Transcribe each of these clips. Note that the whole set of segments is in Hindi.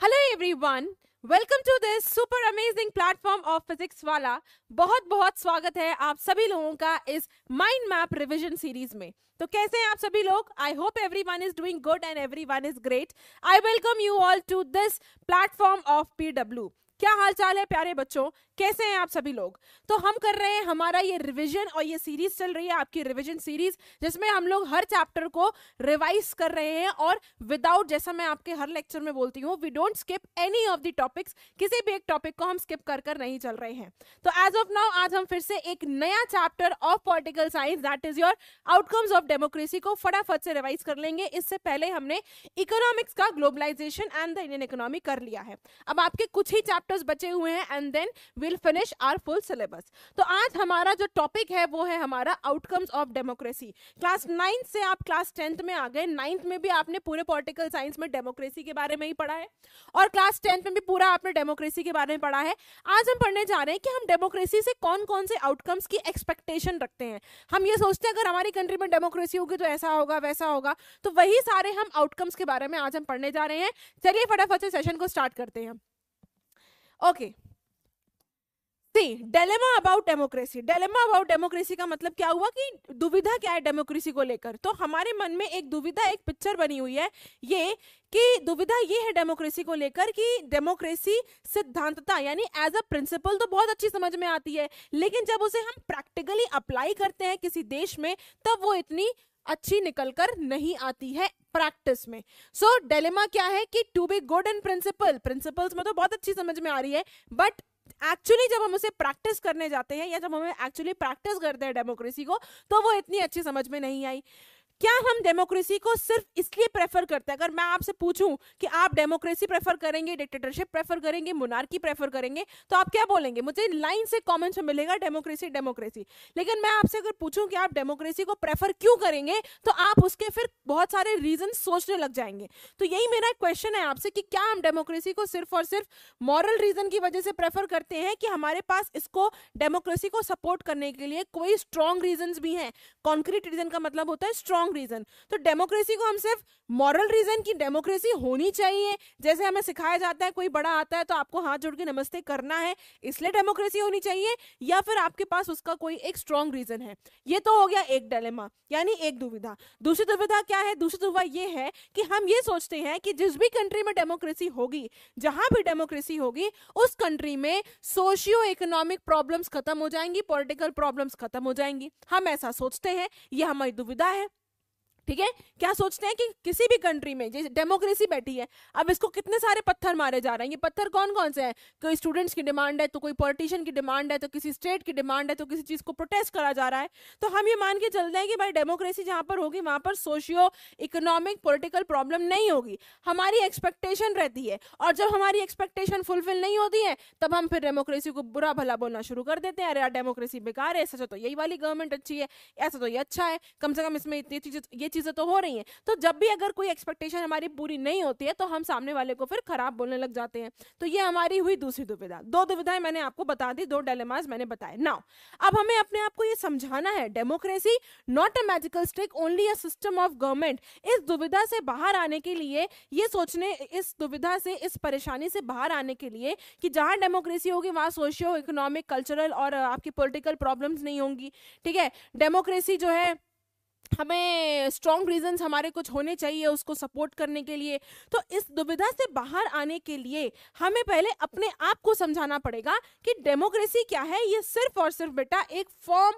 Hello everyone welcome to this super amazing platform of physics वाला बहुत बहुत स्वागत है आप सभी लोगों का इस माइंड मैप रिवीजन सीरीज़ में। तो कैसे हैं आप सभी लोग? I hope everyone is doing good and everyone is great I welcome you all to this platform of P W क्या हाल चाल है प्यारे बच्चों? कैसे हैं आप सभी लोग? तो हम कर रहे हैं हमारा ये रिवीजन और ये सीरीज़ चल रही है आपकी रिवीजन सीरीज़ जिसमें हम लोग हर चैप्टर को रिवाइज कर रहे हैं और विदाउट जैसा मैं आपके हर लेक्चर में बोलती हूँ we don't skip any of the topics किसी भी एक टॉपिक को हम स्किप कर कर नहीं चल रहे हैं। तो एज ऑफ़ नाउ आज हम फिर से एक नया chapter of political science that is your outcomes of democracy को फटाफट से रिवाइज कर लेंगे। इससे पहले हमने इकोनॉमिक्स का globalisation and the Indian economy कर लिया है। अब आपके कुछ ही चैप्टर्स बचे हुए हैं and then will finish our full syllabus तो आज हमारा जो टॉपिक है, वो है हमारा outcomes of democracy class ninth से आप क्लास टेंथ में आ गए. नाइन्थ में भी आपने पूरे पॉलिटिकल साइंस में डेमोक्रेसी के बारे में ही पढ़ा है. और क्लास टेंथ में भी पूरा आपने डेमोक्रेसी के बारे में पढ़ा है. आज हम पढ़ने जा रहे हैं कि हम डेमोक्रेसी से कौन कौन से आउटकम्स की एक्सपेक्टेशन रखते हैं. हम ये सोचते हैं, अगर हमारी कंट्री में डेमोक्रेसी होगी तो ऐसा होगा, वैसा होगा. तो वही सारे हम आउटकम्स के बारे में आज हम पढ़ने जा रहे हैं. चलिए फटाफट से सेशन को स्टार्ट करते हैं. Okay see dilemma about democracy dilemma about democracy का मतलब क्या हुआ कि दुविधा क्या है डेमोक्रेसी को लेकर? तो हमारे मन में एक दुविधा, एक पिक्चर बनी हुई है, ये कि दुविधा ये है डेमोक्रेसी को लेकर कि डेमोक्रेसी सिद्धांतता, यानी एज अ प्रिंसिपल तो बहुत अच्छी समझ में आती है, लेकिन जब उसे हम प्रैक्टिकली अप्लाई करते हैं किसी देश में, तब वो इतनी अच्छी निकल कर नहीं आती है। प्रैक्टिस में। सो so, डेलेमा क्या है कि to be good in principle principles में तो बहुत अच्छी समझ में आ रही है बट एक्चुअली जब हम उसे प्रैक्टिस करने जाते हैं या जब हमें एक्चुअली प्रैक्टिस करते हैं डेमोक्रेसी को तो वो इतनी अच्छी समझ में नहीं आई। क्या हम डेमोक्रेसी को सिर्फ़ इसलिए प्रेफर करते हैं? अगर मैं आपसे पूछूँ कि आप डेमोक्रेसी प्रेफर करेंगे डिक्टेटरशिप प्रेफर करेंगे मुनारकी प्रेफर करेंगे तो आप क्या बोलेंगे? मुझे लाइन से कमेंट्स में मिलेगा डेमोक्रेसी डेमोक्रेसी लेकिन मैं आपसे अगर पूछूँ कि आप डेमोक्रेसी को प्रेफर क्यों करेंगे तो आप उसके फिर बहुत सारे रीजन सोचने लग जाएँगे. तो यही मेरा क्वेश्चन है आपसे कि क्या हम डेमोक्रेसी को सिर्फ़ और सिर्फ़ मॉरल रीजन की वजह से प्रेफर करते हैं कि हमारे पास इसको डेमोक्रेसी को सपोर्ट करने के लिए कोई स्ट्रॉन्ग रीजन भी हैं? कॉन्क्रीट रीजन का मतलब होता है स्ट्रॉन्ग स्ट्रॉन्ग रीजन तो डेमोक्रेसी को हम सिर्फ़ मॉरल रीजन की डेमोक्रेसी होनी चाहिए। जैसे हमें सिखाया जाता है, कोई बड़ा आता है तो आपको हाथ जोड़ के नमस्ते करना है, इसलिए डेमोक्रेसी होनी चाहिए, या फिर आपके पास उसका कोई एक स्ट्रॉन्ग रीजन है। ये तो हो गया एक डेलेमा यानी एक दुविधा। दूसरी दुविधा क्या है? दूसरी दुविधा ये है कि हम ये सोचते हैं कि जिस भी कंट्री में डेमोक्रेसी होगी, जहाँ भी डेमोक्रेसी होगी, उस कंट्री में सोशियो इकोनॉमिक प्रॉब्लम्स खत्म हो जाएँगी पॉलिटिकल प्रॉब्लम्स खत्म हो जाएँगी। हम ऐसा सोचते हैं, ये हमारी दुविधा है। ठीक है? क्या सोचते हैं कि किसी भी कंट्री में, जैसे डेमोक्रेसी बैठी है, अब इसको कितने सारे पत्थर मारे जा रहे हैं? ये पत्थर कौन कौन से हैं? कोई स्टूडेंट्स की डिमांड है तो कोई पॉलिटिशियन की डिमांड है तो किसी स्टेट की डिमांड है तो किसी चीज़ को प्रोटेस्ट करा जा रहा है। तो हम ये मान के चलते हैं कि भाई डेमोक्रेसी जहाँ पर होगी, वहाँ पर सोशियो इकोनॉमिक पोलिटिकल प्रॉब्लम नहीं होगी। हमारी एक्सपेक्टेशन रहती है। और जब हमारी एक्सपेक्टेशन फुलफिल नहीं होती है, तब हम फिर डेमोक्रेसी को बुरा भला बोलना शुरू कर देते हैं। अरे यार डेमोक्रेसी बेकार है ऐसा तो यही वाली गवर्नमेंट अच्छी है, ऐसा तो ये अच्छा है। कम से कम इसमें इतनी चीज़ें, ये चीज़ें तो हो रही हैं। तो जब भी अगर कोई एक्सपेक्टेशन हमारी पूरी नहीं होती है तो हम सामने वाले को फिर खराब बोलने लग जाते हैं। तो ये हमारी हुई दूसरी दुविधा। दो दुविधाएँ मैंने आपको बता दी, दो डेलेमाज मैंने बताए। नाउ अब हमें अपने आप को ये समझाना है। Democracy not a magical stick only a system of government इस दुविधा से बाहर आने के लिए, ये सोचने, इस दुविधा से, इस परेशानी से बाहर आने के लिए कि जहाँ डेमोक्रेसी होगी, वहाँ सोशियो इकोनॉमिक कल्चरल और आपकी पॉलिटिकल प्रॉब्लम्स नहीं होंगी। ठीक है? डेमोक्रेसी जो है हमें स्ट्रॉन्ग रीजंस हमारे कुछ होने चाहिए उसको सपोर्ट करने के लिए। तो इस दुविधा से बाहर आने के लिए हमें पहले अपने आप को समझाना पड़ेगा कि डेमोक्रेसी क्या है? ये सिर्फ़ और सिर्फ़ बेटा एक फॉर्म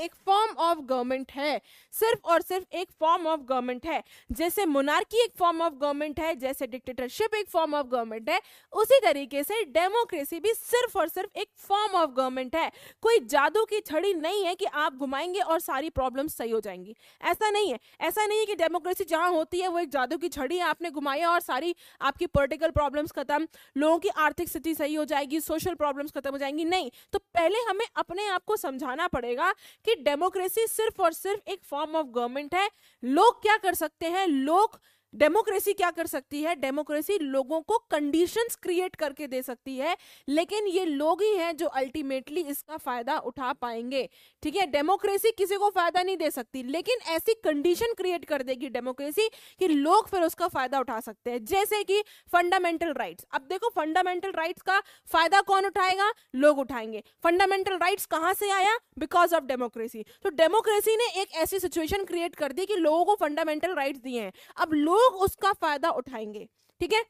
एक फॉर्म ऑफ़ गवर्नमेंट है। सिर्फ़ और सिर्फ़ एक फॉर्म ऑफ़ गवर्नमेंट है। जैसे मोनार्की एक फॉर्म ऑफ़ गवर्नमेंट है, जैसे डिक्टेटरशिप एक फॉर्म ऑफ़ गवर्नमेंट है, उसी तरीके से डेमोक्रेसी भी सिर्फ़ और सिर्फ़ एक फॉर्म ऑफ़ गवर्नमेंट है। कोई जादू की छड़ी नहीं है कि आप घुमाएँगे और सारी प्रॉब्लम सही हो जाएँगी। ऐसा नहीं है। ऐसा नहीं है कि डेमोक्रेसी जहाँ होती है, वो एक जादू की छड़ी है, आपने घुमाई और सारी आपकी पोलिटिकल प्रॉब्लम्स खत्म। लोगों की आर्थिक स्थिति सही हो जाएगी सोशल प्रॉब्लम्स खत्म हो जाएँगी। नहीं। तो पहले हमें अपने आप को समझाना पड़ेगा कि कि डेमोक्रेसी सिर्फ़ और सिर्फ़ एक फॉर्म ऑफ़ गवर्नमेंट है। लोग क्या कर सकते हैं? लोग डेमोक्रेसी क्या कर सकती है? डेमोक्रेसी लोगों को कंडीशंस क्रिएट करके दे सकती है, लेकिन ये लोग ही हैं जो अल्टीमेटली इसका फ़ायदा उठा पाएँगे। ठीक है? डेमोक्रेसी किसी को फ़ायदा नहीं दे सकती, लेकिन ऐसी कंडीशन क्रिएट कर देगी डेमोक्रेसी कि लोग फिर उसका फ़ायदा उठा सकते हैं। जैसे कि फंडामेंटल राइट्स अब देखो फंडामेंटल राइट्स का फ़ायदा कौन उठाएगा? लोग उठाएँगे। फंडामेंटल राइट्स कहाँ से आया? बिकॉज़ ऑफ़ डेमोक्रेसी तो डेमोक्रेसी ने एक ऐसी सिचुएशन क्रिएट कर दी कि लोगों को फंडामेंटल राइट्स दिए हैं। अब लोग उसका फ़ायदा उठाएँगे। ठीक है?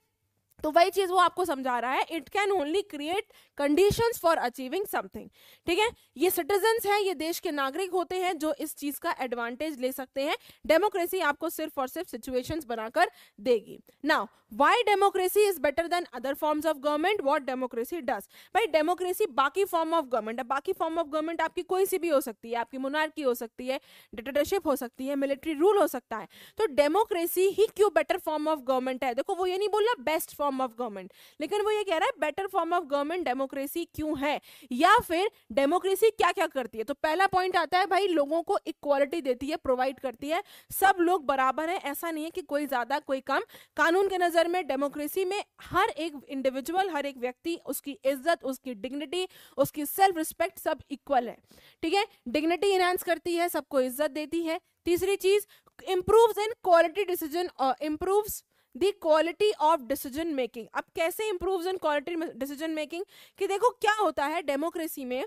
तो वही चीज़ वो आपको समझा रहा है it can only create conditions for achieving something ठीक है? ये सिटीजन हैं, ये देश के नागरिक होते हैं जो इस चीज़ का एडवांटेज ले सकते हैं। डेमोक्रेसी आपको सिर्फ़ और सिर्फ़ सिचुएशंस बनाकर देगी। Now why democracy is better than other forms of government what democracy does भाई डेमोक्रेसी बाकी फॉर्म ऑफ़ गवर्नमेंट बाकी फॉर्म ऑफ़ गवर्नमेंट आपकी कोई सी भी हो सकती है, आपकी मोनार्की हो सकती है डिक्टेटरशिप हो सकती है मिलिट्री रूल हो सकता है। तो डेमोक्रेसी ही क्यों बेटर फॉर्म ऑफ़ गवर्नमेंट है? देखो, वो ये नहीं बोल बेस्ट फॉर्म ऑफ़ गवर्नमेंट लेकिन वो ये कह रहा है better form of government democracy क्यों है? या फिर डेमोक्रेसी क्या क्या करती है? तो पहला पॉइंट आता है, भाई, लोगों को इक्वालिटी देती है प्रोवाइड करती है। सब लोग बराबर है। ऐसा नहीं है कि कोई ज़्यादा, कोई कम। कानून के नज़र में डेमोक्रेसी में हर एक इंडिविजुअल हर एक व्यक्ति, उसकी इज़्ज़त, उसकी डिग्निटी उसकी सेल्फ रिस्पेक्ट सब इक्वल है। ठीक है? डिग्निटी इनहेंस करती है, सबको इज़्ज़त देती है। तीसरी चीज़ improves in quality decision improves the quality of decision making. अब कैसे improve in quality decision making कि देखो क्या होता है डेमोक्रेसी में,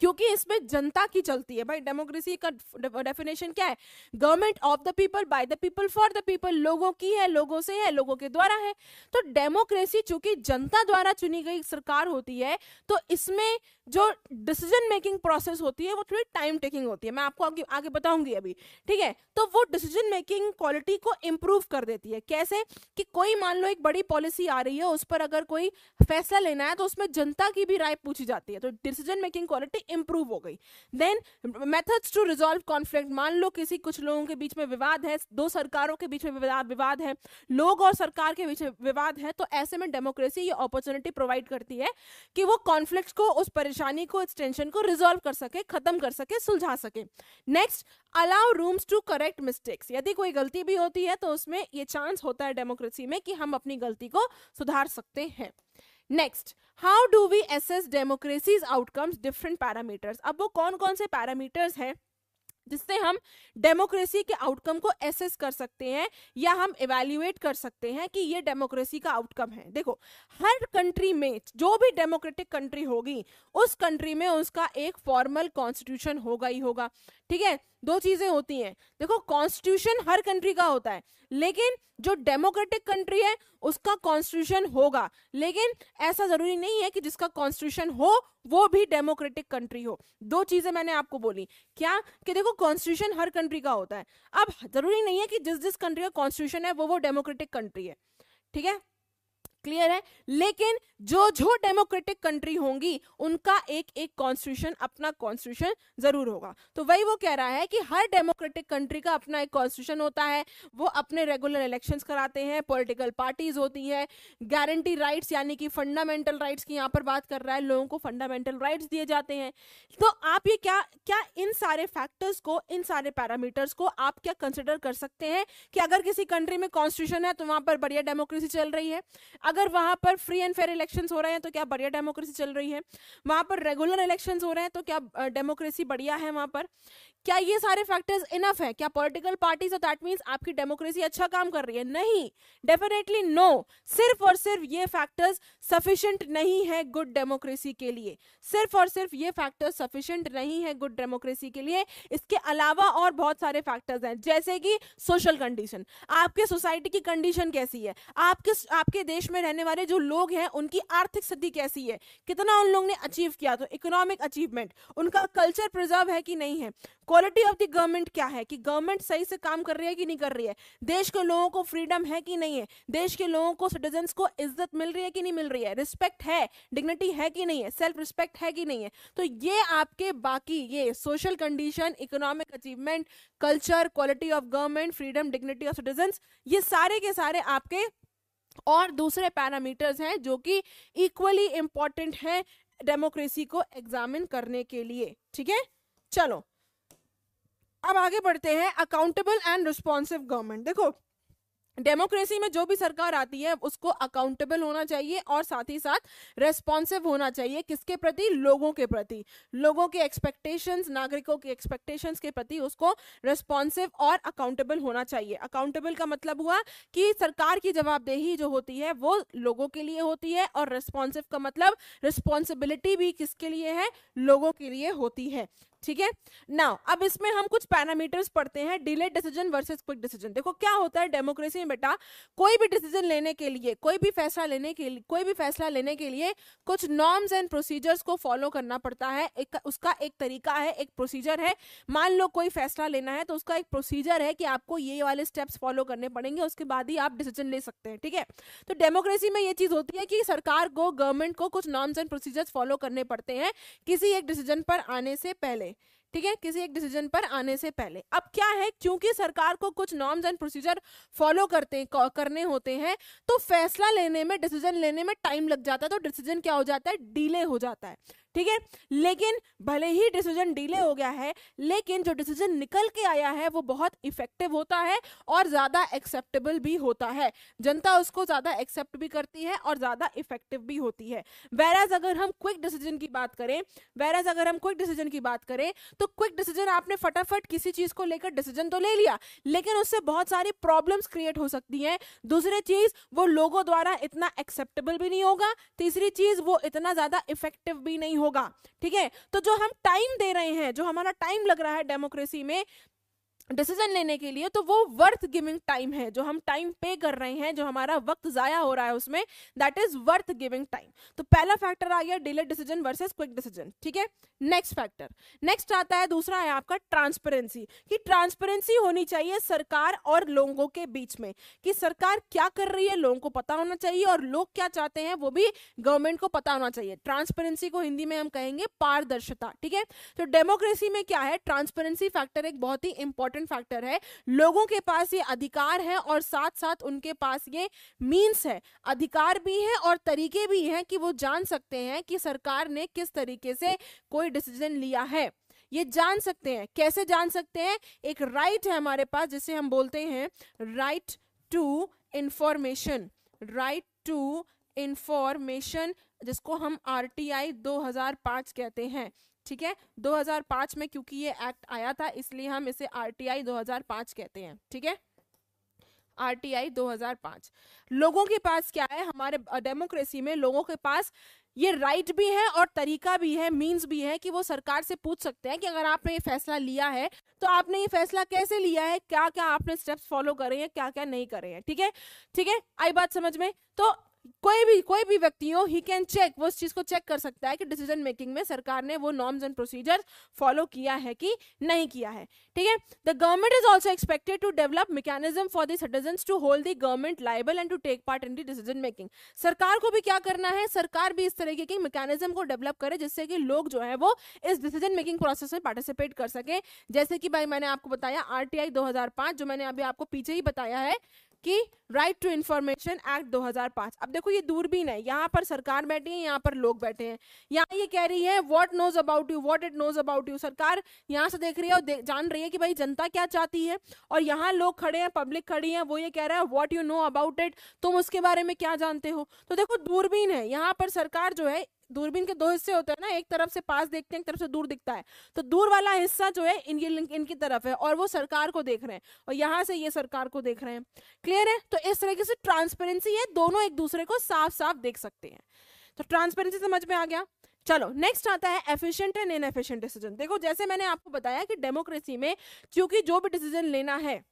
क्योंकि इसमें जनता की चलती है। भाई डेमोक्रेसी का डेफिनेशन क्या है? Government of the people by the people for the people लोगों की है, लोगों से है, लोगों के द्वारा है। तो डेमोक्रेसी चूँकि जनता द्वारा चुनी गई सरकार होती है तो इसमें जो डिसीज़न मेकिंग प्रोसेस होती है, वो थोड़ी टाइम टेकिंग होती है। मैं आपको आगे आगे बताऊँगी अभी, ठीक है? तो वो डिसीज़न मेकिंग क्वालिटी को इम्प्रूव कर देती है। कैसे? कि कोई मान लो एक बड़ी पॉलिसी आ रही है, उस पर अगर कोई फैसला लेना है तो उसमें जनता की भी राय पूछी जाती है। तो डिसीज़न मेकिंग क्वालिटी इंप्रूव हो गई। Then methods to resolve conflict मान लो किसी, कुछ लोगों के बीच में विवाद है, दो सरकारों के बीच में विवाद है, लोग और सरकार के बीच में विवाद है तो ऐसे में डेमोक्रेसी ये अपॉर्चुनिटी प्रोवाइड करती है कि वो कॉन्फ्लिक्ट को उस परेशानी को इस टेंशन को रिजॉल्व कर सके, खत्म कर सके, सुलझा सके। Next allow rooms to correct mistakes यदि कोई गलती भी होती है तो उसमें ये चांस होता है डेमोक्रेसी में कि हम अपनी गलती को सुधार सकते हैं। Next how do we assess democracies outcomes different parameters अब वो कौन कौन से पैरामीटर्स हैं? जिससे हम डेमोक्रेसी के आउटकम को एसेस कर सकते हैं या हम इवेल्युएट कर सकते हैं कि ये डेमोक्रेसी का आउटकम है। देखो, हर कंट्री में, जो भी डेमोक्रेटिक कंट्री होगी, उस कंट्री में उसका एक फॉर्मल कॉन्स्टिट्यूशन होगा ही होगा। ठीक है? दो चीज़ें होती हैं। देखो कॉन्स्टिट्यूशन हर कंट्री का होता है, लेकिन जो डेमोक्रेटिक कंट्री है, उसका कॉन्स्टिट्यूशन होगा। लेकिन ऐसा ज़रूरी नहीं है कि जिसका कॉन्स्टिट्यूशन हो, वो भी डेमोक्रेटिक कंट्री हो। दो चीज़ें मैंने आपको बोली। क्या? कि देखो कॉन्स्टिट्यूशन हर कंट्री का होता है। अब ज़रूरी नहीं है कि जिस जिस कंट्री का कॉन्स्टिट्यूशन है, वो वो डेमोक्रेटिक कंट्री है। ठीक है? क्लियर है। लेकिन जो जो डेमोक्रेटिक कंट्री होंगी, उनका एक एक कॉन्स्टिट्यूशन अपना कॉन्स्टिट्यूशन ज़रूर होगा। तो वही वो कह रहा है कि हर डेमोक्रेटिक कंट्री का अपना एक कॉन्स्टिट्यूशन होता है। वो अपने रेगुलर इलेक्शंस कराते हैं पॉलिटिकल पार्टीज़ होती है गारंटी राइट्स यानी कि फंडामेंटल राइट्स की यहाँ पर बात कर रहा है, लोगों को फंडामेंटल राइट्स दिए जाते हैं। तो आप ये क्या क्या इन सारे फैक्टर्स को, इन सारे पैरामीटर्स को आप क्या कंसिडर कर सकते हैं कि अगर किसी कंट्री में कॉन्स्टिट्यूशन है तो वहाँ पर बढ़िया डेमोक्रेसी चल रही है। अगर वहाँ पर फ्री एंड फेयर इलेक्शंस हो रहे हैं तो क्या बढ़िया डेमोक्रेसी चल रही है? वहाँ पर रेगुलर इलेक्शंस हो रहे हैं तो क्या डेमोक्रेसी बढ़िया है वहाँ पर? क्या ये सारे फैक्टर्स इनफ है? क्या पॉलिटिकल पार्टीज़ और दैट मीन्स आपकी डेमोक्रेसी अच्छा काम कर रही है? नहीं डेफिनेटली नो सिर्फ़ और सिर्फ़ ये फैक्टर्स सफिशिएंट नहीं है गुड डेमोक्रेसी के लिए। सिर्फ़ और सिर्फ़ ये फैक्टर्स सफिशिएंट नहीं है गुड डेमोक्रेसी के लिए। इसके अलावा और बहुत सारे फैक्टर्स हैं, जैसे कि सोशल कंडीशन आपके सोसाइटी की कंडीशन कैसी है? आपके आपके देश में रहने वाले जो लोग हैं, उनकी आर्थिक स्थिति कैसी है? कितना उन लोगों ने अचीव किया? तो इकोनॉमिक अचीवमेंट उनका कल्चर प्रिजर्व है कि नहीं है? क्वालिटी ऑफ़ द गवर्नमेंट क्या है? कि गवर्नमेंट सही से काम कर रही है कि नहीं कर रही है? देश के लोगों को फ्रीडम है कि नहीं है? देश के लोगों को सिटीजन को इज़्ज़त मिल रही है कि नहीं मिल रही है? रिस्पेक्ट है? डिग्निटी है कि नहीं है? सेल्फ रिस्पेक्ट है कि नहीं है? तो ये आपके बाकी, ये social condition economic achievement culture quality of government freedom dignity of citizen ये सारे के सारे आपके और दूसरे पैरामीटर्स हैं जो कि इक्वली इंपॉर्टेंट हैं डेमोक्रेसी को एग्जामिन करने के लिए, ठीक है? चलो, अब आगे बढ़ते हैं अकाउंटेबल एंड रिस्पॉन्सिव गवर्नमेंट देखो डेमोक्रेसी में जो भी सरकार आती है, उसको अकाउंटेबल होना चाहिए और साथ ही साथ रेस्पॉन्सिव होना चाहिए किसके प्रति? लोगों के प्रति। लोगों के एक्सपेक्टेशंस नागरिकों के एक्सपेक्टेशंस के प्रति उसको रेस्पॉन्सिव और अकाउंटेबल होना चाहिए। अकाउंटेबल का मतलब हुआ कि सरकार की जवाबदेही जो होती है, वो लोगों के लिए होती है और रेस्पॉन्सिव का मतलब रिस्पॉन्सिबिलिटी भी किसके लिए है? लोगों के लिए होती है। ठीक है? नाउ अब इसमें हम कुछ पैरामीटर्स पढ़ते हैं delayed decision versus quick decision देखो, क्या होता है डेमोक्रेसी में बेटा? कोई भी डिसीज़न लेने के लिए, कोई भी फैसला लेने के लिए, कोई भी फैसला लेने के लिए कुछ नॉर्म्स एंड प्रोसीजर्स को फॉलो करना पड़ता है। एक, उसका एक तरीका है, एक प्रोसीजर है। मान लो कोई फैसला लेना है तो उसका एक प्रोसीजर है कि आपको ये वाले स्टेप्स फॉलो करने पड़ेंगे, उसके बाद ही आप डिसीज़न ले सकते हैं, ठीक है? तो डेमोक्रेसी में ये चीज़ होती है कि सरकार को गवर्नमेंट को कुछ नॉर्म्स एंड प्रोसीजर्स फॉलो करने पड़ते हैं किसी एक डिसीज़न पर आने से पहले। ठीक है, किसी एक डिसीज़न पर आने से पहले। अब क्या है, क्योंकि सरकार को कुछ नॉर्म्स एंड प्रोसीजर फॉलो करते करने होते हैं तो फैसला लेने में डिसीज़न लेने में टाइम लग जाता है तो डिसीज़न क्या हो जाता है? डिले हो जाता है। ठीक है? लेकिन भले ही डिसीज़न डिले हो गया है, लेकिन जो डिसीज़न निकल के आया है, वो बहुत इफ़ेक्टिव होता है और ज़्यादा एक्सेप्टेबल भी होता है। जनता उसको ज़्यादा एक्सेप्ट भी करती है और ज़्यादा इफ़ेक्टिव भी होती है। वेराज अगर हम क्विक डिसीज़न की बात करें वेराज अगर हम क्विक डिसीज़न की बात करें तो क्विक डिसीज़न आपने फटाफट किसी चीज़ को लेकर डिसीज़न तो ले लिया, लेकिन उससे बहुत सारी प्रॉब्लम्स क्रिएट हो सकती हैं। दूसरी चीज़, वो लोगों द्वारा इतना एक्सेप्टेबल भी नहीं होगा। तीसरी चीज़, वो इतना ज़्यादा इफ़ेक्टिव भी नहीं होगा होगा। ठीक है? तो जो हम टाइम दे रहे हैं, जो हमारा टाइम लग रहा है डेमोक्रेसी में डिसीज़न लेने के लिए तो वो वर्थ गिविंग टाइम है, जो हम टाइम पे कर रहे हैं, जो हमारा वक्त जाया हो रहा है उसमें that is worth giving time तो पहला फैक्टर आ गया delay decision versus quick decision ठीक है? नेक्स्ट फैक्टर नेक्स्ट आता है, दूसरा है आपका ट्रांसपेरेंसी कि ट्रांसपेरेंसी होनी चाहिए सरकार और लोगों के बीच में, कि सरकार क्या कर रही है, लोगों को पता होना चाहिए और लोग क्या चाहते हैं, वो भी गवर्नमेंट को पता होना चाहिए। ट्रांसपेरेंसी को हिंदी में हम कहेंगे पारदर्शिता, ठीक है? तो डेमोक्रेसी में क्या है? ट्रांसपेरेंसी फैक्टर एक बहुत ही इंपॉर्टेंट इंपॉर्टेंट फैक्टर है। लोगों के पास ये अधिकार है और साथ साथ उनके पास ये मीन्स है। अधिकार भी है और तरीके भी हैं कि वो जान सकते हैं कि सरकार ने किस तरीके से कोई डिसीज़न लिया है। ये जान सकते हैं। कैसे जान सकते हैं? एक राइट right है हमारे पास जिसे हम बोलते हैं right to information right to information जिसको हम आर टी आई 2005 कहते हैं। ठीक है? 2005 में क्योंकि ये एक्ट आया था, इसलिए हम इसे आरटीआई 2005 कहते हैं, ठीक है? आरटीआई 2005 लोगों के पास क्या है? हमारे डेमोक्रेसी में लोगों के पास ये राइट भी है और तरीका भी है, मींस भी है कि वो सरकार से पूछ सकते हैं कि अगर आपने ये फैसला लिया है तो आपने ये फैसला कैसे लिया है? क्या क्या आपने स्टेप्स फॉलो करे हैं क्या क्या नहीं करे हैं, ठीक है? ठीक है? आई बात समझ में? तो कोई भी कोई भी व्यक्ति हो ही कैन चेक वो उस चीज़ को चेक कर सकता है कि डिसीज़न मेकिंग में सरकार ने वो नॉर्म्स एंड प्रोसीजर फॉलो किया है कि नहीं किया है। ठीक है? The government is also expected to develop mechanism for the citizen to hold the government liable and to take part in the decision making सरकार को भी क्या करना है? सरकार भी इस तरीके के मैकेनिज्म को डेवलप करे जिससे कि लोग जो है वो इस डिसीज़न मेकिंग प्रोसेस में पार्टिसिपेट कर सके। जैसे कि भाई मैंने आपको बताया आरटीआई 2005 जो मैंने अभी आपको पीछे ही बताया है कि राइट टू इंफॉर्मेशन एक्ट 2005 अब देखो ये दूरबीन है यहाँ पर सरकार बैठी है, यहाँ पर लोग बैठे हैं। यहाँ ये कह रही है what knows about you what it knows about you सरकार यहाँ से देख रही है और जान रही है कि भाई जनता क्या चाहती है। और यहाँ लोग खड़े हैं पब्लिक खड़ी है, वो ये कह रहा है what you know about it तुम उसके बारे में क्या जानते हो? तो देखो दूरबीन है, यहाँ पर सरकार जो है दूरबीन के दो हिस्से होते हैं ना, एक तरफ़ से पास देखते हैं, एक तरफ़ से दूर दिखता है। तो दूर वाला हिस्सा जो है, इनकी इनकी तरफ़ है और वो सरकार को देख रहे हैं और यहाँ से ये सरकार को देख रहे हैं। क्लियर है? तो इस तरीके से ट्रांसपेरेंसी है, दोनों एक दूसरे को साफ़ साफ़ देख सकते हैं। तो ट्रांसपेरेंसी समझ में आ गया? चलो नेक्स्ट आता है एफिशिएंट एंड इनएफिशिएंट डिसीज़न देखो, जैसे मैंने आपको बताया कि डेमोक्रेसी में क्योंकि जो भी डिसीज़न लेना है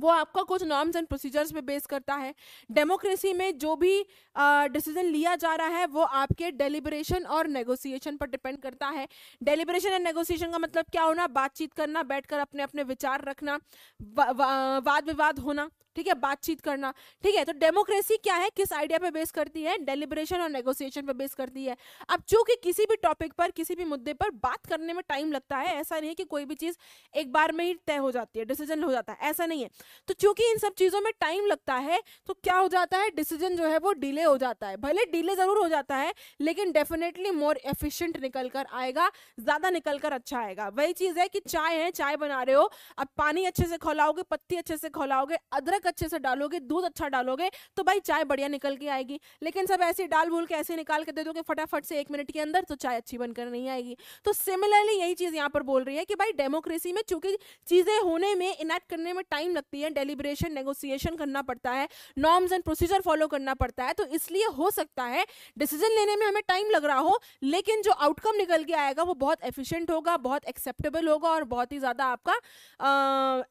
वो आपका कुछ नॉर्म्स एंड प्रोसीजर्स पे बेस करता है। डेमोक्रेसी में जो भी डिसीज़न uh, लिया जा रहा है वो आपके डेलिब्रेशन और नेगोशिएशन पर डिपेंड करता है। डेलिब्रेशन एंड नेगोशिएशन का मतलब क्या होना? बातचीत करना बैठकर अपने अपने विचार रखना वा, वा, वाद विवाद होना। ठीक है, बातचीत करना। ठीक है तो डेमोक्रेसी क्या है? किस आइडिया पे बेस करती है? डेलिब्रेशन और नेगोशिएशन पे बेस करती है। अब चूँकि किसी भी टॉपिक पर, किसी भी मुद्दे पर बात करने में टाइम लगता है, ऐसा नहीं है कि कोई भी चीज़ एक बार में ही तय हो जाती है, डिसीज़न हो जाता है, ऐसा नहीं है। तो चूँकि इन सब चीज़ों में टाइम लगता है तो क्या हो जाता है? डिसीज़न जो है वो डिले हो जाता है। भले डिले ज़रूर हो जाता है, लेकिन डेफिनेटली मोर एफिशियंट निकल कर आएगा, ज़्यादा निकल कर अच्छा आएगा। वही चीज़ है कि चाय है, चाय बना रहे हो, अब पानी अच्छे से खोलाओगे, पत्ती अच्छे से खोलाओगे, अदरक अच्छे से डालोगे, दूध अच्छा डालोगे तो भाई चाय बढ़िया निकल के आएगी। लेकिन सब ऐसे डाल भूल के ऐसे निकाल के दे दोगे फटाफट से एक मिनट के अंदर तो चाय अच्छी बनकर नहीं आएगी। तो सिमिलरली यही चीज़ यहाँ पर बोल रही है कि भाई डेमोक्रेसी में चूँकि चीज़ें होने में इनैक्ट करने में टाइम लगती है डेलिब्रेशन नेगोसिएशन करना पड़ता है नॉर्म्स एंड प्रोसीजर फॉलो करना पड़ता है तो इसलिए हो सकता है डिसीज़न लेने में हमें टाइम लग रहा हो, लेकिन जो आउटकम निकल के आएगा वो बहुत एफिशिएंट होगा, बहुत एक्सेप्टेबल होगा और बहुत ही ज़्यादा आपका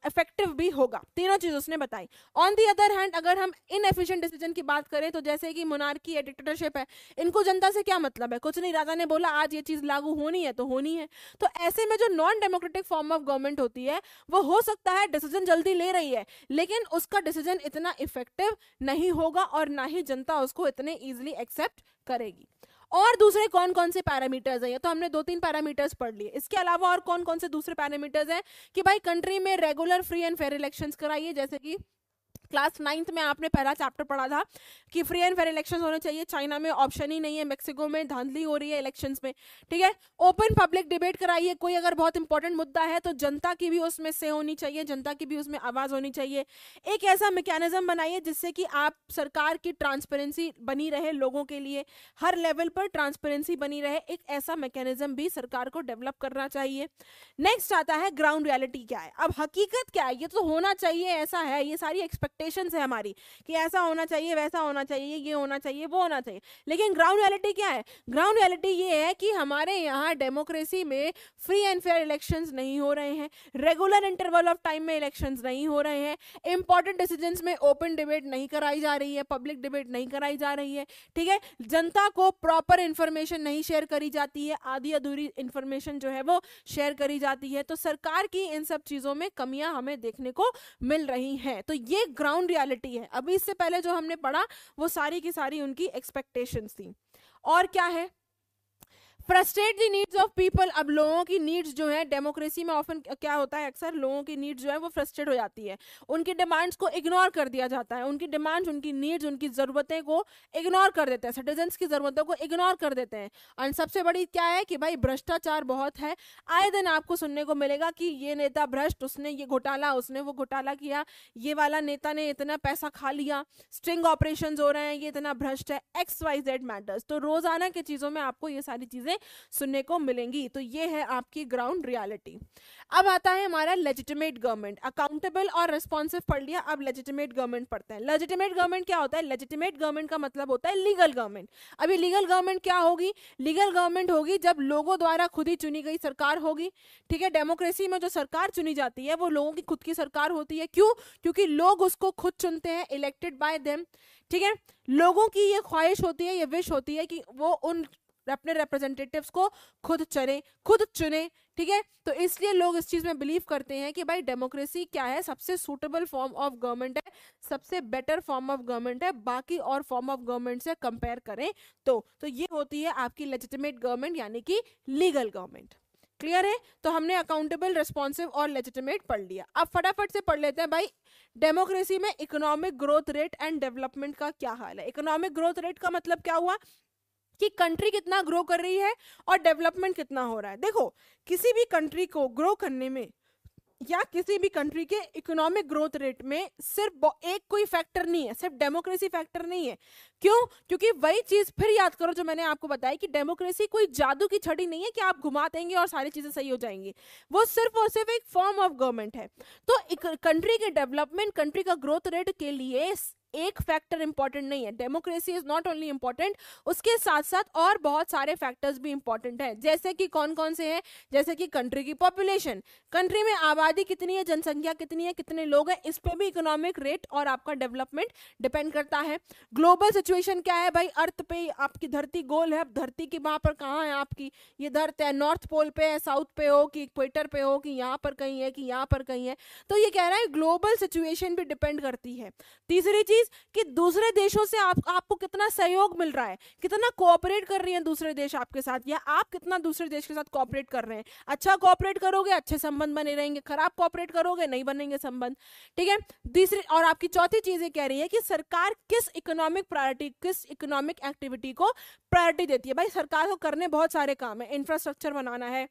इफ़ेक्टिव भी होगा। तीनों चीज़ उसने बताई। ऑन दी अदर हैंड अगर हम इन एफिशियंट डिसीज़न की बात करें तो जैसे कि मोनार्की है डिक्टेटरशिप है, इनको जनता से क्या मतलब है? कुछ नहीं, राजा ने बोला, आज ये चीज़ लागू होनी है तो होनी है। तो ऐसे में जो non democratic form of government होती है, वो हो सकता है डिसीज़न जल्दी ले रही है, लेकिन उसका डिसीज़न इतना इफ़ेक्टिव नहीं होगा और ना ही जनता उसको इतने ईजिली एक्सेप्ट करेगी। और दूसरे कौन कौन से पैरामीटर्स हैं? ये तो हमने दो तीन पैरामीटर्स पढ़ लिए। इसके अलावा और कौन कौन से दूसरे पैरामीटर्स हैं कि भाई कंट्री में regular free and fair elections कराइए, जैसे कि क्लास नाइन्थ में आपने पहला चैप्टर पढ़ा था कि फ्री एंड फेयर इलेक्शन होने चाहिए। चाइना में ऑप्शन ही नहीं है, मेक्सिको में धांधली हो रही है इलेक्शन में। ठीक है? ओपन पब्लिक डिबेट कराइए। कोई अगर बहुत इंपॉर्टेंट मुद्दा है तो जनता की भी उसमें से होनी चाहिए, जनता की भी उसमें आवाज़ होनी चाहिए। एक ऐसा मैकेनिज्म बनाइए जिससे कि आप सरकार की ट्रांसपेरेंसी बनी रहे लोगों के लिए। हर लेवल पर ट्रांसपेरेंसी बनी रहे। एक ऐसा मैकेनिज्म भी सरकार को डेवलप करना चाहिए। नेक्स्ट आता है ग्राउंड रियलिटी क्या है? अब हकीकत क्या है? ये तो होना चाहिए, ऐसा है। ये सारी एक्सपेक्ट एक्सपेक्टेशंस है हमारी कि ऐसा होना चाहिए, वैसा होना चाहिए, ये होना चाहिए, वो होना चाहिए। लेकिन ग्राउंड रियलिटी क्या है? ग्राउंड रियलिटी ये है कि हमारे यहाँ डेमोक्रेसी में फ्री एंड फेयर इलेक्शन नहीं हो रहे हैं रेगुलर इंटरवल ऑफ़ टाइम में इलेक्शन नहीं हो रहे हैं इंपॉर्टेंट डिसीज़न में ओपन डिबेट नहीं कराई जा रही है पब्लिक डिबेट नहीं कराई जा रही है, ठीक है? जनता को प्रॉपर इंफॉर्मेशन नहीं शेयर करी जाती है, आधी अधूरी इंफॉर्मेशन जो है वो शेयर करी जाती है। तो सरकार की इन सब चीज़ों में कमियाँ हमें देखने को मिल रही हैं। तो ये ग्राउंड ग्राउंड रियलिटी है। अभी इससे पहले जो हमने पढ़ा, वो सारी की सारी उनकी एक्सपेक्टेशंस थी। और क्या है? Frustrate the needs of people अब लोगों की नीड्स जो है डेमोक्रेसी में ऑफन क्या होता है अक्सर? लोगों की नीड्स जो है, वो फ्रस्ट्रेट हो जाती है। उनकी डिमांड्स को इग्नोर कर दिया जाता है। उनकी डिमांड्स उनकी नीड्स उनकी ज़रूरतें को इग्नोर कर देते हैं। सिटीजन्स की ज़रूरतों को इग्नोर कर देते हैं। और सबसे बड़ी क्या है कि भाई, भ्रष्टाचार बहुत है। आए दिन आपको सुनने को मिलेगा कि ये नेता भ्रष्ट, उसने ये घोटाला, उसने वो घोटाला किया। ये वाला नेता ने इतना पैसा खा लिया। स्ट्रिंग ऑपरेशन हो रहे हैं, ये इतना भ्रष्ट है। एक्स वाई जेड मैटर्स तो रोज़ाना की चीज़ों में आपको ये सारी चीज़ें सुनने को मिलेंगी। तो ये है आपकी ग्राउंड रियलिटी अब आता है हमारा लेजिटिमेट गवर्नमेंट अकाउंटेबल और रिस्पॉन्सिव पढ़ लिया। अब लेजिटिमेट गवर्नमेंट पढ़ते हैं। लेजिटिमेट गवर्नमेंट क्या होता है? लेजिटिमेट गवर्नमेंट का मतलब होता है लीगल गवर्नमेंट अभी लीगल गवर्नमेंट क्या होगी? लीगल गवर्नमेंट होगी जब लोगों द्वारा खुद ही चुनी गई सरकार होगी। ठीक है? डेमोक्रेसी में जो सरकार चुनी जाती है, वो लोगों की खुद की सरकार होती है। क्यों? क्योंकि लोग उसको खुद चुनते हैं इलेक्टेड बाय देम ठीक है? लोगों की ये ख्वाहिश होती है, ये विश होती है कि वो उन अपने रिप्रेजेंटेटिव्स को खुद चुने खुद चुने, ठीक है? तो इसलिए लोग इस चीज़ में बिलीव करते हैं कि भाई डेमोक्रेसी क्या है? सबसे सुटेबल फॉर्म ऑफ़ गवर्नमेंट है, सबसे बेटर फॉर्म ऑफ़ गवर्नमेंट है, बाकी और फॉर्म ऑफ़ गवर्नमेंट से कंपेयर करें तो। तो ये होती है आपकी लेजिटिमेट गवर्नमेंट यानी कि लीगल गवर्नमेंट क्लियर है? तो हमने अकाउंटेबल रिस्पॉन्सिव और लेजिटिमेट पढ़ लिया। अब फटाफट से पढ़ लेते हैं भाई। डेमोक्रेसी में economic growth rate and development का क्या हाल है? इकोनॉमिक ग्रोथ रेट का मतलब क्या हुआ? कि कंट्री कितना ग्रो कर रही है और डेवलपमेंट कितना हो रहा है। देखो, किसी भी कंट्री को ग्रो करने में या किसी भी कंट्री के इकोनॉमिक ग्रोथ रेट में सिर्फ़ एक कोई फैक्टर नहीं है, सिर्फ़ डेमोक्रेसी फैक्टर नहीं है। क्यों? क्योंकि वही चीज़ फिर याद करो जो मैंने आपको बताया कि डेमोक्रेसी कोई जादू की छड़ी नहीं है कि आप घुमा देंगे और सारी चीज़ें सही हो जाएँगी। वो सिर्फ़ और सिर्फ़ एक फॉर्म ऑफ़ गवर्नमेंट है। तो कंट्री के डेवलपमेंट कंट्री का ग्रोथ रेट के लिए एक फैक्टर इंपॉर्टेंट नहीं है. Democracy is not only important उसके साथ साथ और बहुत सारे फैक्टर्स भी इंपॉर्टेंट है. जैसे कि कौन कौन से हैं? जैसे कि कंट्री की पॉपुलेशन कंट्री में आबादी कितनी है? जनसंख्या कितनी है? कितने लोग हैं? इस पर भी इकोनॉमिक रेट और आपका डेवलपमेंट डिपेंड करता है. ग्लोबल सिचुएशन क्या है भाई? अर्थ पे आपकी धरती गोल है. धरती की वहाँ पर कहाँ है आपकी? ये धरती है नॉर्थ पोल पे है साउथ पे हो कि इक्वेटर पे हो कि यहाँ पर कहीं है कि यहाँ पर कहीं है? तो ये कह रहा है ग्लोबल सिचुएशन भी डिपेंड करती है. तीसरी चीज़ चीज़ कि दूसरे देशों से आप, आपको कितना सहयोग मिल रहा है, कितना कोऑपरेट कर रही है दूसरे देश आपके साथ, या आप कितना दूसरे देश के साथ कोऑपरेट कर रहे हैं? अच्छा कोऑपरेट करोगे, अच्छे संबंध बने रहेंगे, खराब कोऑपरेट करोगे, नहीं बनेंगे संबंध। ठीक है? तीसरी, और आपकी चौथी चीज़ ये कह रही है कि सरकार किस इकोनॉमिक प्रायोरिटी किस इकोनॉमिक एक्टिविटी को प्रायोरिटी देती है? भाई सरकार को करने बहुत सारे काम है इंफ्रास्ट्रक्चर बनाना है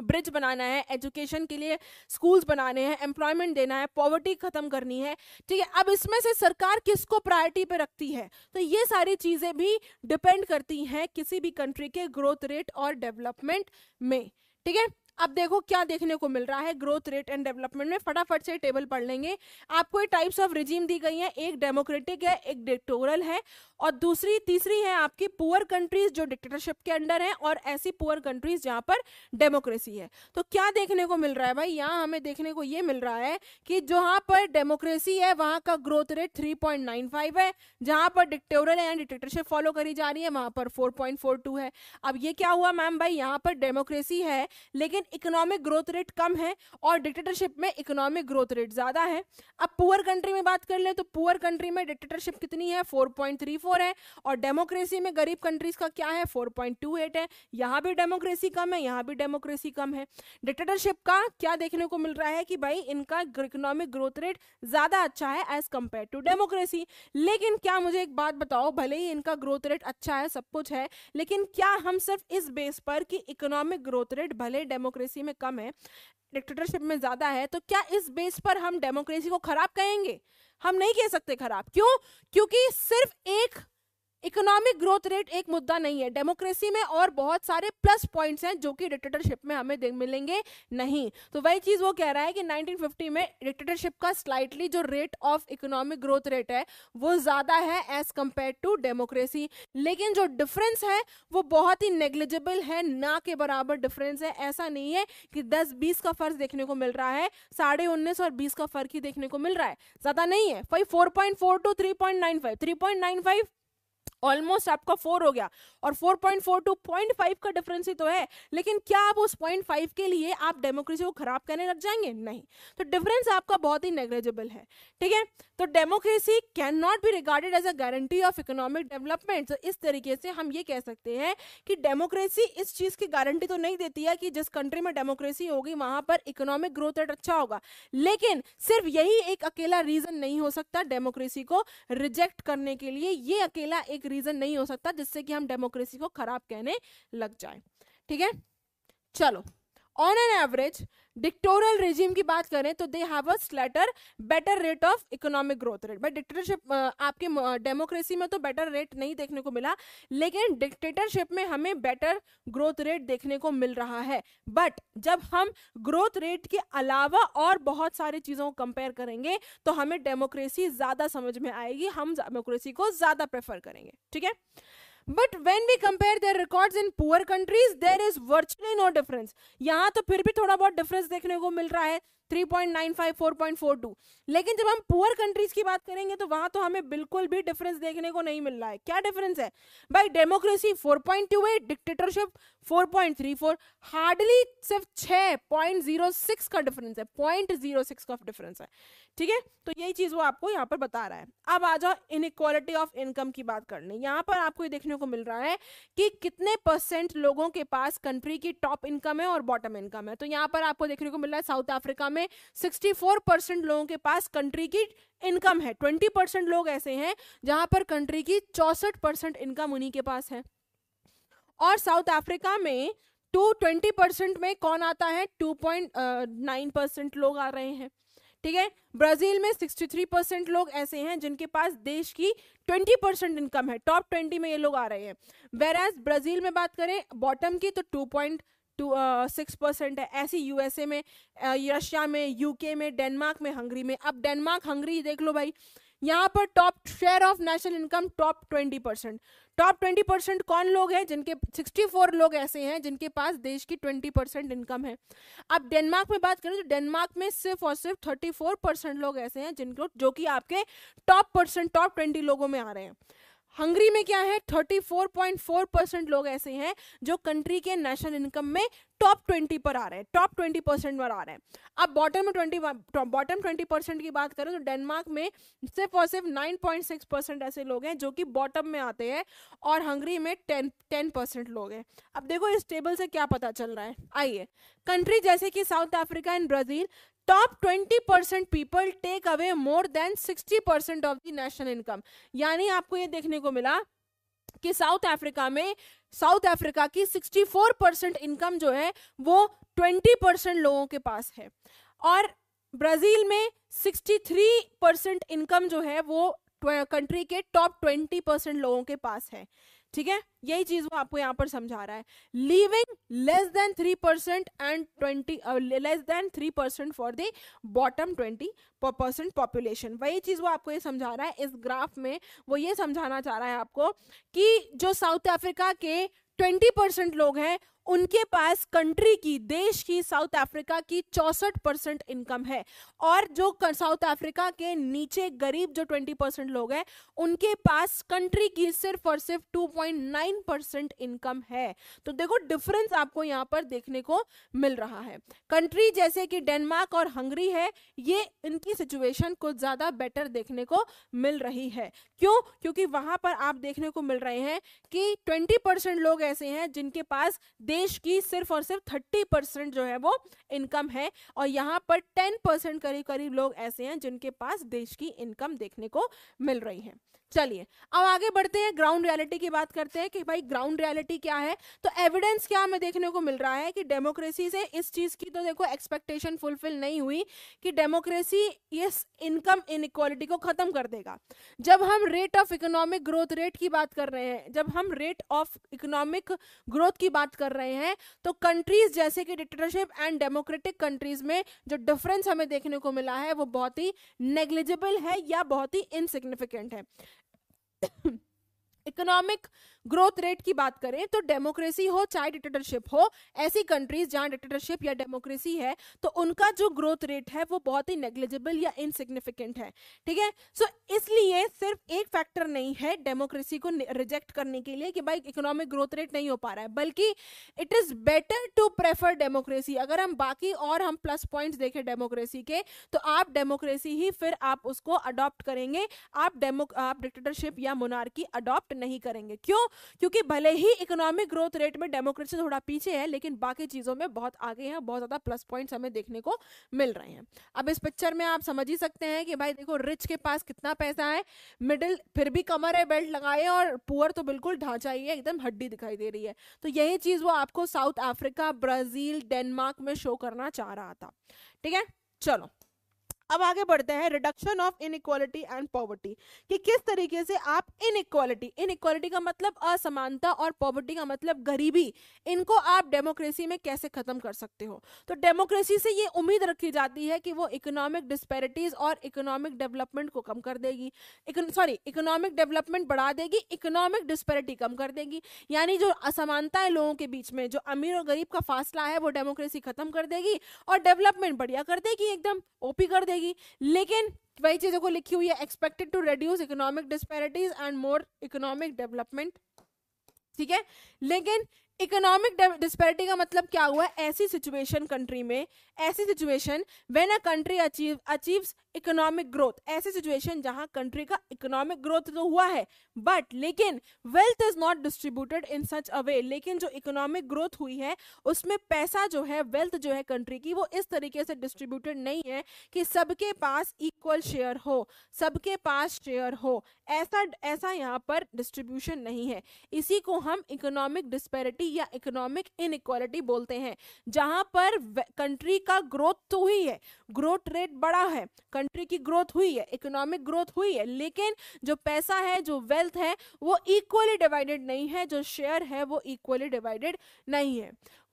ब्रिज बनाना है, एजुकेशन के लिए स्कूल्स बनाने हैं, एम्प्लॉयमेंट देना है, पॉवर्टी खत्म करनी है, ठीक है? अब इसमें से सरकार किसको प्रायोरिटी पे रखती है? तो ये सारी चीज़ें भी डिपेंड करती हैं किसी भी कंट्री के ग्रोथ रेट और डेवलपमेंट में, ठीक है? अब देखो क्या देखने को मिल रहा है। ग्रोथ रेट एंड डेवलपमेंट में फटाफट से टेबल पढ़ लेंगे। आपको ये टाइप्स ऑफ़ रिजीम दी गई है। एक डेमोक्रेटिक है, एक डिक्टोरल है और दूसरी, तीसरी है आपकी पुअर कंट्रीज़ जो डिक्टेटरशिप के अंडर है और ऐसी पुअर कंट्रीज़ जहाँ पर डेमोक्रेसी है। तो क्या देखने को मिल रहा है भाई? यहाँ हमें देखने को ये मिल रहा है कि जहाँ पर डेमोक्रेसी है, वहाँ का ग्रोथ रेट 3.95 है। जहाँ पर डिक्टोरल एंड डिक्टेटरशिप फॉलो करी जा रही है, वहाँ पर 4.42 है। अब ये क्या हुआ मैम भाई? यहाँ पर डेमोक्रेसी है, लेकिन इकोनॉमिक ग्रोथ रेट कम है और डिक्टेटरशिप में इकोनॉमिक ग्रोथ रेट ज़्यादा है। अब पुअर कंट्री में बात कर ले तो पुअर कंट्री में डिक्टेटरशिप कितनी है? 4.34 है। और डेमोक्रेसी में गरीब कंट्रीज़ का क्या है? 4.28 है। यहाँ भी डेमोक्रेसी कम है, यहाँ भी डेमोक्रेसी कम है। डिक्टेटरशिप का क्या देखने को मिल रहा है कि भाई इनका इकोनॉमिक ग्रोथ रेट ज़्यादा अच्छा है एज कंपेयर टू डेमोक्रेसी लेकिन क्या मुझे एक बात बताओ, भले ही इनका ग्रोथ रेट अच्छा है, सब कुछ है, लेकिन क्या हम सिर्फ़ इस बेस पर कि इकोनॉमिक ग्रोथ रेट भले डेमोक्रेसी में कम है डिक्टेटरशिप में ज़्यादा है तो क्या इस बेस पर हम डेमोक्रेसी को खराब कहेंगे? हम नहीं कह सकते खराब। क्यों? क्योंकि सिर्फ़ एक इकोनॉमिक ग्रोथ रेट एक मुद्दा नहीं है। डेमोक्रेसी में और बहुत सारे प्लस पॉइंट्स हैं जो कि डिक्टेटरशिप में हमें मिलेंगे नहीं। तो वही चीज़ वो कह रहा है कि 1950 में डिक्टेटरशिप का स्लाइटली जो rate of economic growth rate है, वो ज़्यादा है एज कंपेयर टू डेमोक्रेसी लेकिन जो डिफरेंस है, वो बहुत ही नेग्लिजिबल है, ना के बराबर डिफरेंस है। ऐसा नहीं है कि दस बीस का फ़र्क देखने को मिल रहा है, साढ़े उन्नीस और बीस का फ़र्क ही देखने को मिल रहा है। ज़्यादा नहीं है। भाई four point four two three point nine five three point nine five almost आपका फोर हो गया। और four point four two point five का डिफरेंस ही तो है। लेकिन क्या आप उस पॉइंट फाइव के लिए आप डेमोक्रेसी को खराब करने लग जाएँगे? नहीं। तो डिफरेंस आपका बहुत ही नेग्लेजिबल है। ठीक है? तो democracy can not be regarded as a guarantee of economic development तो इस तरीके से हम ये कह सकते हैं कि डेमोक्रेसी इस चीज़ की गारंटी तो नहीं देती है कि जिस कंट्री में डेमोक्रेसी होगी, वहाँ पर इकोनॉमिक ग्रोथ रेट अच्छा होगा। लेकिन सिर्फ़ यही एक अकेला रीजन नहीं हो सकता डेमोक्रेसी को रिजेक्ट करने के लिए। ये अकेला एक रीजन नहीं हो सकता जिससे कि हम डेमोक्रेसी को खराब कहने लग जाए। ठीक है? चलो। On an average dictatorial regime की बात करें तो they have a slightly better rate of economic growth rate but dictatorship आपके डेमोक्रेसी में तो बेटर रेट नहीं देखने को मिला, लेकिन डिक्टेटरशिप में हमें बेटर ग्रोथ रेट देखने को मिल रहा है. बट जब हम ग्रोथ रेट के अलावा और बहुत सारी चीज़ों को कंपेयर करेंगे तो हमें डेमोक्रेसी ज़्यादा समझ में आएगी, हम डेमोक्रेसी को ज़्यादा प्रेफर करेंगे. ठीक है? But when we compare their record in poor countries there is virtually no difference यहाँ तो फिर भी थोड़ा बहुत डिफरेंस देखने को मिल रहा है। 3.95 4.42 लेकिन जब हम पुअर कंट्रीज़ की बात करेंगे तो वहाँ तो हमें बिल्कुल भी डिफरेंस देखने को नहीं मिल रहा है। क्या डिफरेंस है? भाई डेमोक्रेसी 4.28 डिक्टेटरशिप 4.34 हार्डली सिर्फ़ 6.06 का डिफरेंस है। 0.06 का डिफरेंस है। ठीक है? तो यही चीज़ वो आपको यहाँ पर बता रहा है। अब आ जाओ इनक्वालिटी ऑफ़ इनकम की बात करने। यहाँ पर आपको ये देखने को मिल रहा है कि कितने परसेंट लोगों के पास कंट्री की टॉप इनकम है और बॉटम इनकम है। तो यहाँ पर आपको देखने को मिल रहा है साउथ अफ्रीका में 64 परसेंट लोगों के पास कंट्री की इनकम है। 20 परसेंट लोग ऐसे हैं जहाँ पर कंट्री की चौसठ परसेंट इनकम उन्हीं के पास है। और साउथ अफ्रीका में टू ट्वेंटी परसेंट में कौन आता है? टू पॉइंट नाइन परसेंट लोग आ रहे हैं। ठीक है? ब्राज़ील में 63 परसेंट लोग ऐसे हैं जिनके पास देश की 20 परसेंट इनकम है। टॉप 20 में ये लोग आ रहे हैं। वेर एज ब्राज़ील में बात करें बॉटम की तो two point two six percent है। ऐसी यूएसए में रशिया में यूके में डेनमार्क में हंगरी में। अब डेनमार्क हंगरी देख लो भाई। यहाँ पर top share of national income top twenty percent top twenty percent कौन लोग हैं? जिनके सिक्सटी फोर लोग ऐसे हैं, जिनके पास देश की ट्वेंटी परसेंट इनकम है। अब डेनमार्क में बात करें तो डेनमार्क में सिर्फ़ और सिर्फ़ थर्टी फोर परसेंट लोग ऐसे हैं, जिनको, जो कि आपके टॉप परसेंट टॉप ट्वेंटी लोगों में आ रहे हैं। हंगरी में क्या है? 34.4 परसेंट लोग ऐसे हैं जो कंट्री के नेशनल इनकम में टॉप 20 पर आ रहे हैं टॉप 20 परसेंट पर आ रहे हैं। अब बॉटम में 20 बॉटम 20 परसेंट की बात करें तो डेनमार्क में सिर्फ़ और सिर्फ़ 9.6 परसेंट ऐसे लोग हैं जो कि बॉटम में आते हैं और हंगरी में 10 10 परसेंट लोग हैं। अब देखो इस टेबल से क्या पता चल रहा है। आइए कंट्री जैसे कि South Africa and Brazil top 20 percent people take away more than 60 percent of the national income यानी आपको ये देखने को मिला कि साउथ अफ्रीका में साउथ अफ्रीका की 64 परसेंट इनकम जो है, वो 20 परसेंट लोगों के पास है। और ब्राज़ील में 63 परसेंट इनकम जो है, वो कंट्री के टॉप 20 परसेंट लोगों के पास है। ठीक है? यही चीज़ वो आपको यहाँ पर समझा रहा है। Living less than three percent and twenty less than three percent for the bottom twenty percent population वही चीज़ वो आपको ये समझा रहा है। इस ग्राफ में वो ये समझाना चाह रहा है आपको कि जो साउथ अफ्रीका के ट्वेंटी परसेंट लोग हैं उनके पास कंट्री की, देश की साउथ अफ्रीका की चौसठ परसेंट इनकम है। और जो साउथ अफ्रीका के नीचे गरीब जो ट्वेंटी परसेंट लोग हैं, उनके पास कंट्री की सिर्फ़ और सिर्फ़ two point nine percent income है। तो देखो डिफरेंस आपको यहाँ पर देखने को मिल रहा है। कंट्री जैसे कि डेनमार्क और हंगरी है, ये इनकी सिचुएशन कुछ ज़्यादा बेटर देखने को मिल रही है। क्यों? क्योंकि वहाँ पर आप देखने को मिल रहे हैं कि ट्वेंटी परसेंट लोग ऐसे हैं जिनके पास देश की सिर्फ़ और सिर्फ़ थर्टी परसेंट जो है वो इनकम है। और यहाँ पर टेन परसेंट करीब करीब लोग ऐसे हैं जिनके पास देश की इनकम देखने को मिल रही है। चलिए, अब आगे बढ़ते हैं ग्राउंड रियलिटी की बात करते हैं कि भाई ग्राउंड रियलिटी क्या है? तो एविडेंस क्या हमें देखने को मिल रहा है कि डेमोक्रेसी से इस चीज़ की तो देखो एक्सपेक्टेशन फुलफिल नहीं हुई कि डेमोक्रेसी इस इनकम इनइक्वालिटी को खत्म कर देगा। जब हम rate of economic growth rate की बात कर रहे हैं, जब हम रेट ऑफ़ इकोनॉमिक ग्रोथ की बात कर रहे हैं तो कंट्रीज़ जैसे कि डिक्टेटरशिप एंड डेमोक्रेटिक कंट्रीज़ में जो डिफरेंस हमें देखने को मिला है, वो बहुत ही नेग्लिजिबल है या बहुत ही इनसिग्निफिकेंट है। इकोनॉमिक ग्रोथ रेट की बात करें तो डेमोक्रेसी हो, चाहे डिक्टेटरशिप हो, ऐसी कंट्रीज़ जहाँ डिक्टेटरशिप या डेमोक्रेसी है तो उनका जो ग्रोथ रेट है वो बहुत ही नेग्लिजिबल या इनसिग्निफिकेंट है। ठीक है? सो इसलिए सिर्फ़ एक फैक्टर नहीं है डेमोक्रेसी को रिजेक्ट करने के लिए कि भाई इकोनॉमिक ग्रोथ रेट नहीं हो पा रहा है, बल्कि it is better to prefer democracy अगर हम बाकी और हम प्लस पॉइंट्स देखें डेमोक्रेसी के तो आप डेमोक्रेसी ही फिर आप उसको अडॉप्ट करेंगे। आप डेमो आप डिक्टेटरशिप या मोनार्की अडॉप्ट नहीं करेंगे। क्यों? क्योंकि भले ही इकोनॉमिक ग्रोथ रेट में डेमोक्रेसी थोड़ा पीछे है, लेकिन बाकी चीज़ों में बहुत आगे हैं, बहुत ज़्यादा प्लस पॉइंट्स हमें देखने को मिल रहे हैं। अब इस पिक्चर में आप समझ ही सकते हैं कि भाई देखो रिच के पास कितना पैसा है मिडिल फिर भी कमर है बेल्ट लगाए और पुअर तो बिल्कुल ढांचा ही है, एकदम हड्डी दिखाई दे रही है। तो यही चीज़ वो आपको साउथ अफ्रीका ब्राज़ील डेनमार्क में शो करना चाह रहा था। ठीक है? चलो अब आगे बढ़ते हैं reduction of inequality and poverty कि किस तरीके से आप इनइक्वालिटी इनइक्वालिटी का मतलब असमानता और पॉवर्टी का मतलब गरीबी, इनको आप डेमोक्रेसी में कैसे खत्म कर सकते हो? तो डेमोक्रेसी से ये उम्मीद रखी जाती है कि वो इकोनॉमिक डिस्पैरिटीज और इकोनॉमिक डेवलपमेंट को कम कर देगी। सॉरी इकोनॉमिक डेवलपमेंट बढ़ा देगी इकोनॉमिक डिस्पैरिटी कम कर देगी। यानी जो असमानता है लोगों के बीच में, जो अमीर और गरीब का फासला है, वो डेमोक्रेसी खत्म कर देगी और डेवलपमेंट बढ़िया कर देगी, एकदम ओपी कर देगी। जाएगी। लेकिन वही चीज़ों को लिखी हुई है expected to reduce economic disparities and more economic development ठीक है? लेकिन इकोनॉमिक डिस्पैरिटी का मतलब क्या हुआ? ऐसी सिचुएशन कंट्री में, ऐसी situation when a country achieve achieves economic growth ऐसी सिचुएशन जहाँ कंट्री का इकोनॉमिक ग्रोथ तो हुआ है बट लेकिन wealth is not distributed in such a way लेकिन जो इकोनॉमिक ग्रोथ हुई है, उसमें पैसा जो है वेल्थ जो है कंट्री की, वो इस तरीके से डिस्ट्रीब्यूटेड नहीं है कि सबके पास इक्वल शेयर हो, सबके पास शेयर हो. ऐसा ऐसा यहाँ पर डिस्ट्रीब्यूशन नहीं है. इसी को हम इकोनॉमिक डिस्पैरिटी या इकोनॉमिक इनइक्वालिटी बोलते हैं, जहाँ पर कंट्री का ग्रोथ तो हुई है। ग्रोथ रेट बड़ा है कंट्री की ग्रोथ हुई है इकोनॉमिक ग्रोथ हुई है, लेकिन जो पैसा है, जो वेल्थ है, वो इक्वली डिवाइडेड नहीं है, जो शेयर है, वो इक्वली डिवाइडेड नहीं है।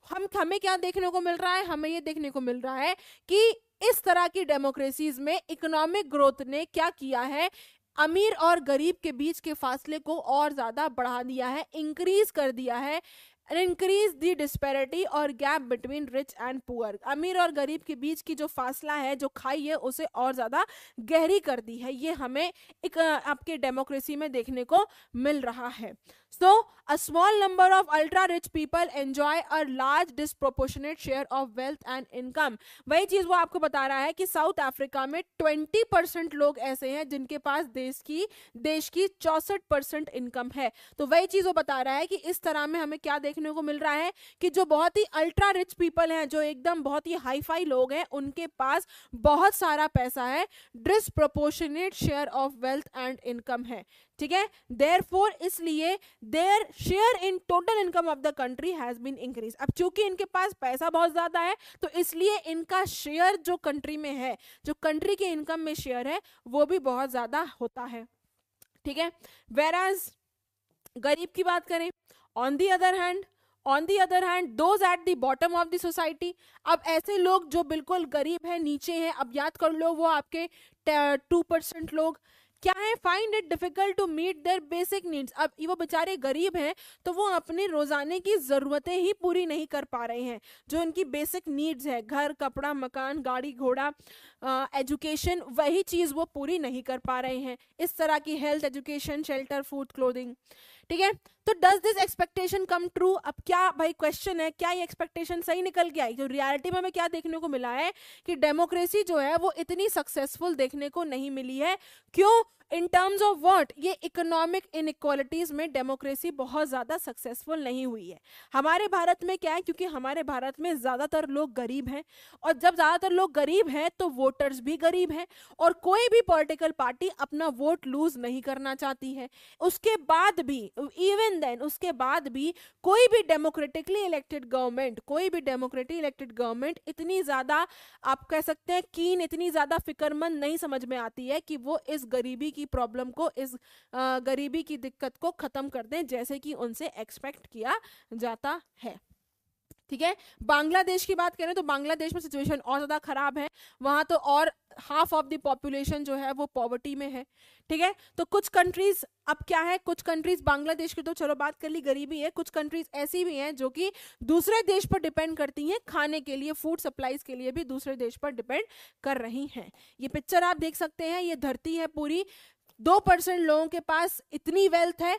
हम, हमें क्या देखने को मिल रहा है? हमें ये देखने को मिल रहा है कि इस तरह की डेमोक्रेसीज में इकोनॉमिक ग्रोथ ने क्या किया है? अमीर और गरीब के बीच के फासले को और ज़्यादा बढ़ा दिया है इंक्रीज कर दिया है। इंक्रीज दी डिस्पेरिटी और gap between rich and poor अमीर और गरीब के बीच की जो फासला है, जो खाई है, उसे और ज़्यादा गहरी कर दी है। ये हमें एक आपके डेमोक्रेसी में देखने को मिल रहा है। So a small number of ultra rich people enjoy a large disproportionate share of wealth and income वही चीज़ वो आपको बता रहा है कि साउथ अफ्रीका में 20 परसेंट लोग ऐसे हैं जिनके पास देश की देश की चौसठ परसेंट इनकम है। तो वही चीज़ वो बता रहा है कि इस तरह में हमें क्या देखने को मिल रहा है कि जो बहुत ही अल्ट्रा रिच पीपल हैं, जो एकदम बहुत ही हाई फाई लोग हैं, उनके पास बहुत सारा पैसा है disproportionate share of wealth and income है। ठीक है? देयर फोर इसलिए their share in total income of the country has been increase अब चूँकि इनके पास पैसा बहुत ज़्यादा है तो इसलिए इनका शेयर जो कंट्री में है, जो कंट्री के इनकम में शेयर है, वो भी बहुत ज़्यादा होता है। ठीक है? वेर गरीब की बात करें on the other hand on the other hand those at the bottom of the society अब ऐसे लोग जो बिल्कुल गरीब है, नीचे हैं, अब याद कर लो वो आपके टू परसेंट लोग क्या है? Find it difficult to meet their basic needs अब वो बेचारे गरीब हैं तो वो अपने रोजाने की ज़रूरतें ही पूरी नहीं कर पा रहे हैं, जो उनकी बेसिक नीड्स है। घर, कपड़ा, मकान, गाड़ी, घोड़ा एजुकेशन वही चीज़ वो पूरी नहीं कर पा रहे हैं। इस तरह की health education shelter food clothing ठीक है? तो does this expectation come true अब क्या भाई क्वेश्चन है? क्या ये एक्सपेक्टेशन सही निकल के आई? जो रियलिटी में हमें क्या देखने को मिला है? कि डेमोक्रेसी जो है, वो इतनी सक्सेसफुल देखने को नहीं मिली है। क्यों? इन टर्म्स ऑफ़ व्हाट ये इकोनॉमिक इनइक्वालिटीज में डेमोक्रेसी बहुत ज़्यादा सक्सेसफुल नहीं हुई है। हमारे भारत में क्या है? क्योंकि हमारे भारत में ज़्यादातर लोग गरीब हैं। और जब ज़्यादातर लोग गरीब हैं तो वोटर्स भी गरीब हैं। और कोई भी पॉलिटिकल पार्टी अपना वोट लूज नहीं करना चाहती है। उसके बाद भी इवन देन उसके बाद भी कोई भी डेमोक्रेटिकली इलेक्टेड गवर्नमेंट कोई भी डेमोक्रेटिक इलेक्टेड गवर्नमेंट इतनी ज़्यादा, आप कह सकते हैं कीन इतनी ज़्यादा फिक्रमंद नहीं समझ में आती है कि वो इस गरीबी की प्रॉब्लम को, इस गरीबी की दिक्कत को ख़त्म कर दें जैसे कि उनसे एक्सपेक्ट किया जाता है। ठीक है? बांग्लादेश की बात करें तो बांग्लादेश में सिचुएशन और ज़्यादा ख़राब है। वहाँ तो और हाफ़ ऑफ़ द पॉपुलेशन जो है वो पॉवर्टी में है। ठीक है? तो कुछ कंट्रीज़ अब क्या है? कुछ कंट्रीज़ बांग्लादेश की तो चलो बात कर ली, गरीबी है। कुछ कंट्रीज़ ऐसी भी हैं जो कि दूसरे देश पर डिपेंड करती हैं खाने के लिए फ़ूड सप्लाईज के लिए भी दूसरे देश पर डिपेंड कर रही हैं। ये पिक्चर आप देख सकते हैं, ये धरती है पूरी। दो परसेंट लोगों के पास इतनी वेल्थ है,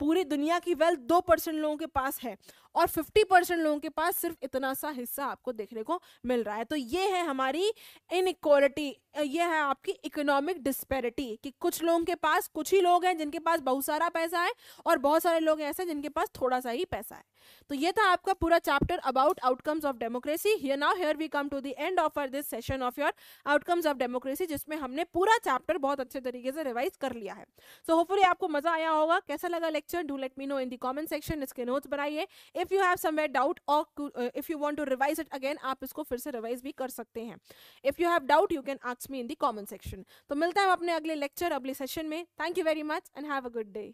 पूरी दुनिया की वेल्थ दो परसेंट लोगों के पास है। और 50 परसेंट लोगों के पास सिर्फ़ इतना सा हिस्सा आपको देखने को मिल रहा है। तो ये है हमारी इनइक्वालिटी ये है आपकी इकोनॉमिक डिस्पेरिटी कि कुछ लोगों के पास कुछ ही लोग हैं जिनके पास बहुत सारा पैसा है और बहुत सारे लोग ऐसे हैं जिनके पास थोड़ा सा ही पैसा है। तो ये था आपका पूरा chapter about outcomes of democracy here now here we come to the end of our this session of your outcomes of democracy जिसमें हमने पूरा चैप्टर बहुत अच्छे तरीके से रिवाइज कर लिया है। सो so, होपफुली आपको मज़ा आया होगा। कैसा लगा lecture do let me know in the comment section इसके नोट्स बनाइए। If you have somewhere doubt और if you want to revise it again आप इसको फिर से रिवाइज भी कर सकते हैं। If you have doubt you can ask me in the comment section तो मिलता है अपने अगले लेक्चर अगले सेशन में। Thank you very much and have a good day